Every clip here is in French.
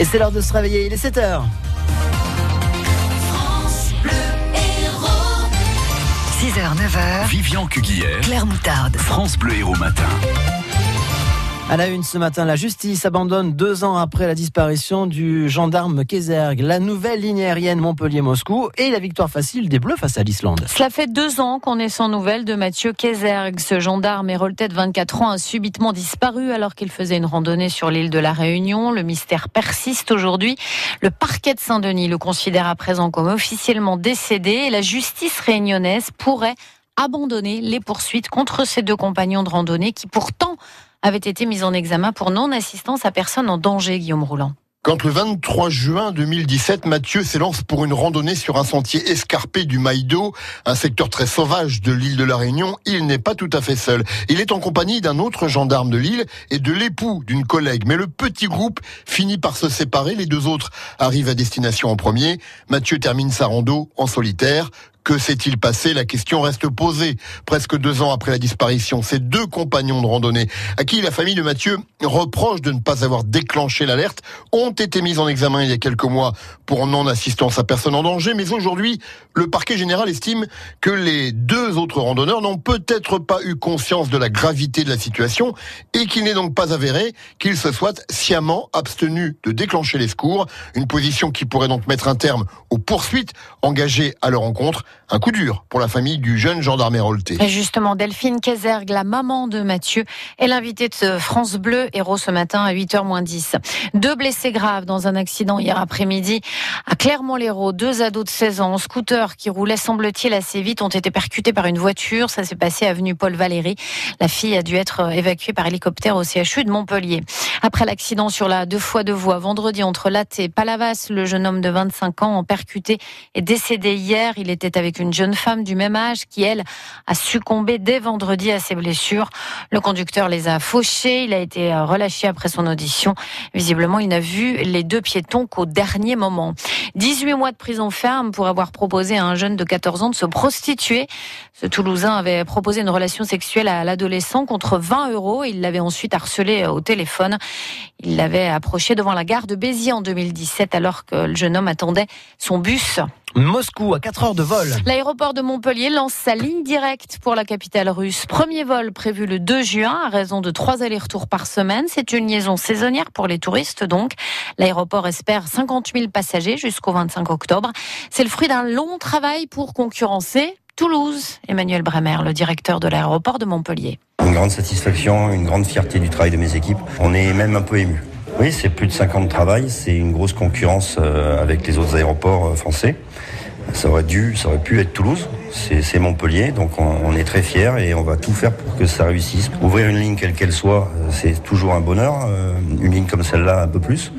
Et c'est l'heure de se réveiller, il est 7h. 6h, 9h, Vivian Cuguière, Claire Moutarde. France Bleu Héros Matin. À la une ce matin, la justice abandonne deux ans après la disparition du gendarme Kézerg, la nouvelle ligne aérienne Montpellier-Moscou et la victoire facile des Bleus face à l'Islande. Cela fait deux ans qu'on est sans nouvelles de Mathieu Kézerg. Ce gendarme héroltais de 24 ans a subitement disparu alors qu'il faisait une randonnée sur l'île de la Réunion. Le mystère persiste aujourd'hui. Le parquet de Saint-Denis le considère à présent comme officiellement décédé et la justice réunionnaise pourrait abandonner les poursuites contre ces deux compagnons de randonnée qui pourtant avaient été mis en examen pour non-assistance à personne en danger, Guillaume Rouland. Quand le 23 juin 2017, Mathieu s'élance pour une randonnée sur un sentier escarpé du Maïdo, un secteur très sauvage de l'île de la Réunion, il n'est pas tout à fait seul. Il est en compagnie d'un autre gendarme de l'île et de l'époux d'une collègue. Mais le petit groupe finit par se séparer. Les deux autres arrivent à destination en premier. Mathieu termine sa rando en solitaire. Que s'est-il passé? La question reste posée. Presque deux ans après la disparition, ces deux compagnons de randonnée, à qui la famille de Mathieu reproche de ne pas avoir déclenché l'alerte, ont été mis en examen il y a quelques mois pour non-assistance à personne en danger. Mais aujourd'hui, le parquet général estime que les deux autres randonneurs n'ont peut-être pas eu conscience de la gravité de la situation et qu'il n'est donc pas avéré qu'ils se soient sciemment abstenus de déclencher les secours. Une position qui pourrait donc mettre un terme aux poursuites engagées à leur encontre. Un coup dur pour la famille du jeune gendarme hérolté. Et justement, Delphine Kézerg, la maman de Mathieu, est l'invitée de France Bleu Héros ce matin à 8h moins 10. Deux blessés graves dans un accident hier après-midi à Clermont-Lérault. Deux ados de 16 ans en scooter qui roulaient, semble-t-il, assez vite ont été percutés par une voiture. Ça s'est passé avenue Paul Valéry. La fille a dû être évacuée par hélicoptère au CHU de Montpellier. Après l'accident sur la deux fois deux voies vendredi entre Latte et Palavas, le jeune homme de 25 ans, percuté, est décédé hier. Il était avec une jeune femme du même âge qui, elle, a succombé dès vendredi à ses blessures. Le conducteur les a fauchés. Il a été relâché après son audition. Visiblement, il n'a vu les deux piétons qu'au dernier moment. 18 mois de prison ferme pour avoir proposé à un jeune de 14 ans de se prostituer. Ce Toulousain avait proposé une relation sexuelle à l'adolescent contre 20 euros. Il l'avait ensuite harcelé au téléphone. Il l'avait approché devant la gare de Béziers en 2017 alors que le jeune homme attendait son bus. Moscou à 4 heures de vol. L'aéroport de Montpellier lance sa ligne directe pour la capitale russe. Premier vol prévu le 2 juin à raison de trois allers-retours par semaine. C'est une liaison saisonnière pour les touristes donc. L'aéroport espère 50 000 passagers jusqu'au 25 octobre. C'est le fruit d'un long travail pour concurrencer Toulouse. Emmanuel Bremer, le directeur de l'aéroport de Montpellier. Une grande satisfaction, une grande fierté du travail de mes équipes. On est même un peu ému. Oui, c'est plus de 5 ans de travail, c'est une grosse concurrence avec les autres aéroports français. Ça aurait dû, ça aurait pu être Toulouse, c'est Montpellier, donc on, on, est très fiers et on va tout faire pour que ça réussisse. Ouvrir une ligne quelle qu'elle soit, c'est toujours un bonheur, une ligne comme celle-là un peu plus.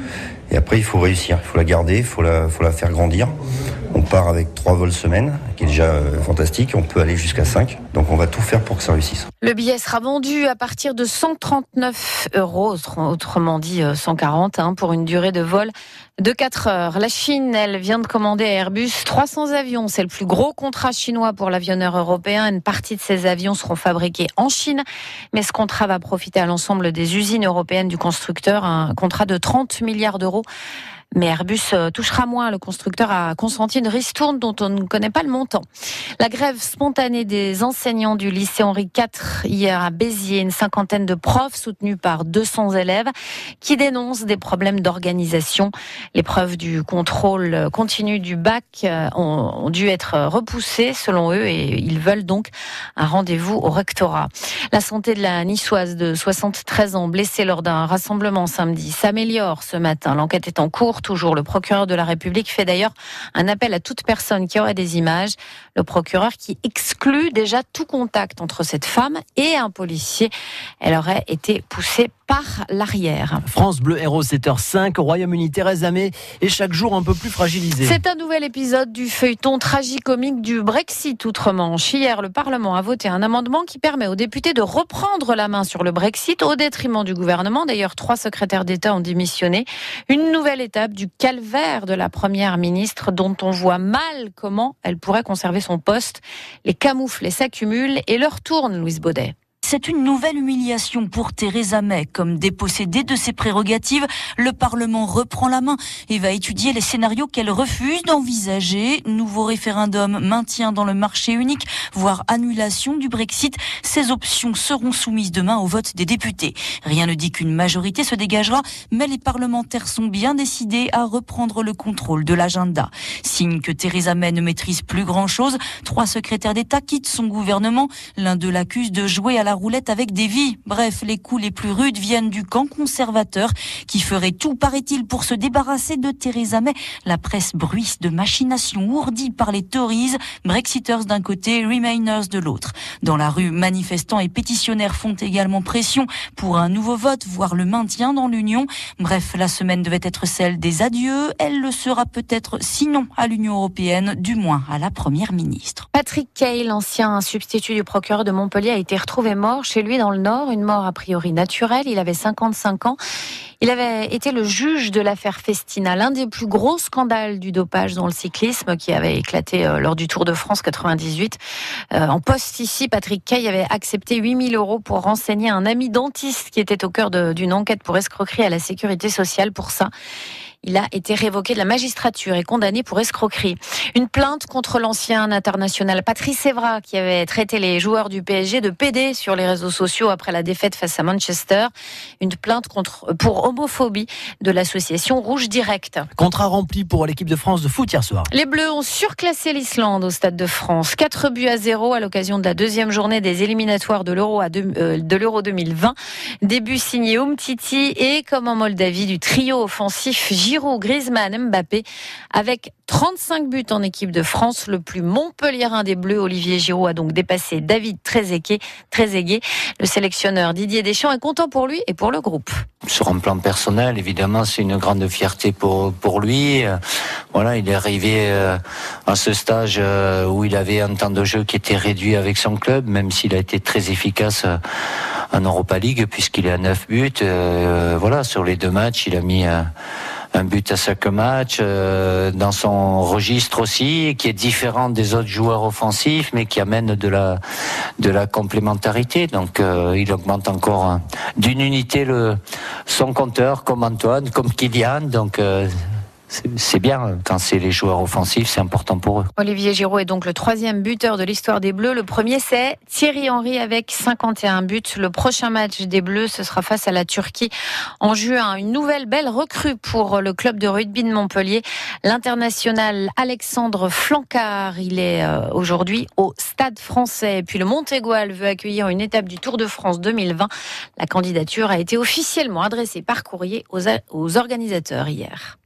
Et après, il faut réussir, il faut la garder, il faut la, faire grandir. On part avec trois vols semaine, qui est déjà euh, fantastique. On peut aller jusqu'à 5. Donc on va tout faire pour que ça réussisse. Le billet sera vendu à partir de 139 euros, autrement dit 140, hein, pour une durée de vol de 4 heures. La Chine, elle vient de commander à Airbus 300 avions. C'est le plus gros contrat chinois pour l'avionneur européen. Une partie de ces avions seront fabriqués en Chine, mais ce contrat va profiter à l'ensemble des usines européennes du constructeur. Un contrat de 30 milliards d'euros. Mais Airbus touchera moins. Le constructeur a consenti une ristourne dont on ne connaît pas le montant. La grève spontanée des enseignants du lycée Henri IV hier à Béziers, une cinquantaine de profs soutenus par 200 élèves qui dénoncent des problèmes d'organisation. L'épreuve du contrôle continu du bac ont dû être repoussées selon eux et ils veulent donc un rendez-vous au rectorat. La santé de la niçoise de 73 ans blessée lors d'un rassemblement samedi s'améliore ce matin. L'enquête est en cours toujours. Le procureur de la République fait d'ailleurs un appel à toute personne qui aurait des images. Le procureur qui exclut déjà tout contact entre cette femme et un policier. Elle aurait été poussée par l'arrière. France Bleu Héros 7h05, Royaume-Uni, Theresa May est chaque jour un peu plus fragilisée. C'est un nouvel épisode du feuilleton tragicomique du Brexit outre-Manche. Hier, le Parlement a voté un amendement qui permet aux députés de reprendre la main sur le Brexit au détriment du gouvernement. D'ailleurs, trois secrétaires d'État ont démissionné. Une nouvelle étape du calvaire de la première ministre dont on voit mal comment elle pourrait conserver son poste. Les camoufles s'accumulent et leur tourne, Louise Baudet. C'est une nouvelle humiliation pour Theresa May. Comme dépossédée de ses prérogatives, le Parlement reprend la main et va étudier les scénarios qu'elle refuse d'envisager. Nouveau référendum, maintien dans le marché unique, voire annulation du Brexit. Ces options seront soumises demain au vote des députés. Rien ne dit qu'une majorité se dégagera, mais les parlementaires sont bien décidés à reprendre le contrôle de l'agenda. Signe que Theresa May ne maîtrise plus grand-chose, trois secrétaires d'État quittent son gouvernement. L'un d'eux l'accuse de jouer à la roulette avec des vies. Bref, les coups les plus rudes viennent du camp conservateur qui ferait tout, paraît-il, pour se débarrasser de Theresa May. La presse bruisse de machination ourdie par les Tories, Brexiters d'un côté, Remainers de l'autre. Dans la rue, manifestants et pétitionnaires font également pression pour un nouveau vote, voire le maintien dans l'Union. Bref, la semaine devait être celle des adieux. Elle le sera peut-être, sinon à l'Union européenne, du moins à la première ministre. Patrick Kay, l'ancien substitut du procureur de Montpellier, a été retrouvé mort chez lui dans le Nord, une mort a priori naturelle. Il avait 55 ans. Il avait été le juge de l'affaire Festina, l'un des plus gros scandales du dopage dans le cyclisme qui avait éclaté euh, lors du Tour de France 98. Euh, en poste ici, Patrick Kay avait accepté 8000 euros pour renseigner un ami dentiste qui était au cœur d'une enquête pour escroquerie à la sécurité sociale pour ça. Il a été révoqué de la magistrature et condamné pour escroquerie. Une plainte contre l'ancien international Patrice Evra qui avait traité les joueurs du PSG de PD sur les réseaux sociaux après la défaite face à Manchester. Une plainte contre, pour homophobie de l'association Rouge Direct. Contrat rempli pour l'équipe de France de foot hier soir. Les Bleus ont surclassé l'Islande au Stade de France. 4 buts à 0 à l'occasion de la deuxième journée des éliminatoires de l'Euro euh, de l'Euro 2020. Début signé Umtiti et comme en Moldavie du trio offensif Giroud, Griezmann, Mbappé, avec 35 buts en équipe de France. Le plus montpelliérain des Bleus, Olivier Giroud, a donc dépassé David Trezeguet. Le sélectionneur Didier Deschamps est content pour lui et pour le groupe. Sur un plan personnel, évidemment, c'est une grande fierté pour, pour lui. Voilà, il est arrivé euh, à ce stage euh, où il avait un temps de jeu qui était réduit avec son club, même s'il a été très efficace euh, en Europa League, puisqu'il est à 9 buts. Voilà, sur les deux matchs, il a mis un but à chaque match, euh, dans son registre aussi, qui est différent des autres joueurs offensifs, mais qui amène de la de la complémentarité. Donc euh, il augmente encore d'une unité le son compteur, comme Antoine, comme Kylian. Donc euh, c'est bien quand c'est les joueurs offensifs, c'est important pour eux. Olivier Giraud est donc le troisième buteur de l'histoire des Bleus. Le premier, c'est Thierry Henry avec 51 buts. Le prochain match des Bleus, ce sera face à la Turquie en juin. Une nouvelle belle recrue pour le club de rugby de Montpellier, l'international Alexandre Flancard. Il est euh, aujourd'hui au Stade français. puis le Montégoal veut accueillir une étape du Tour de France 2020. La candidature a été officiellement adressée par courrier aux organisateurs hier.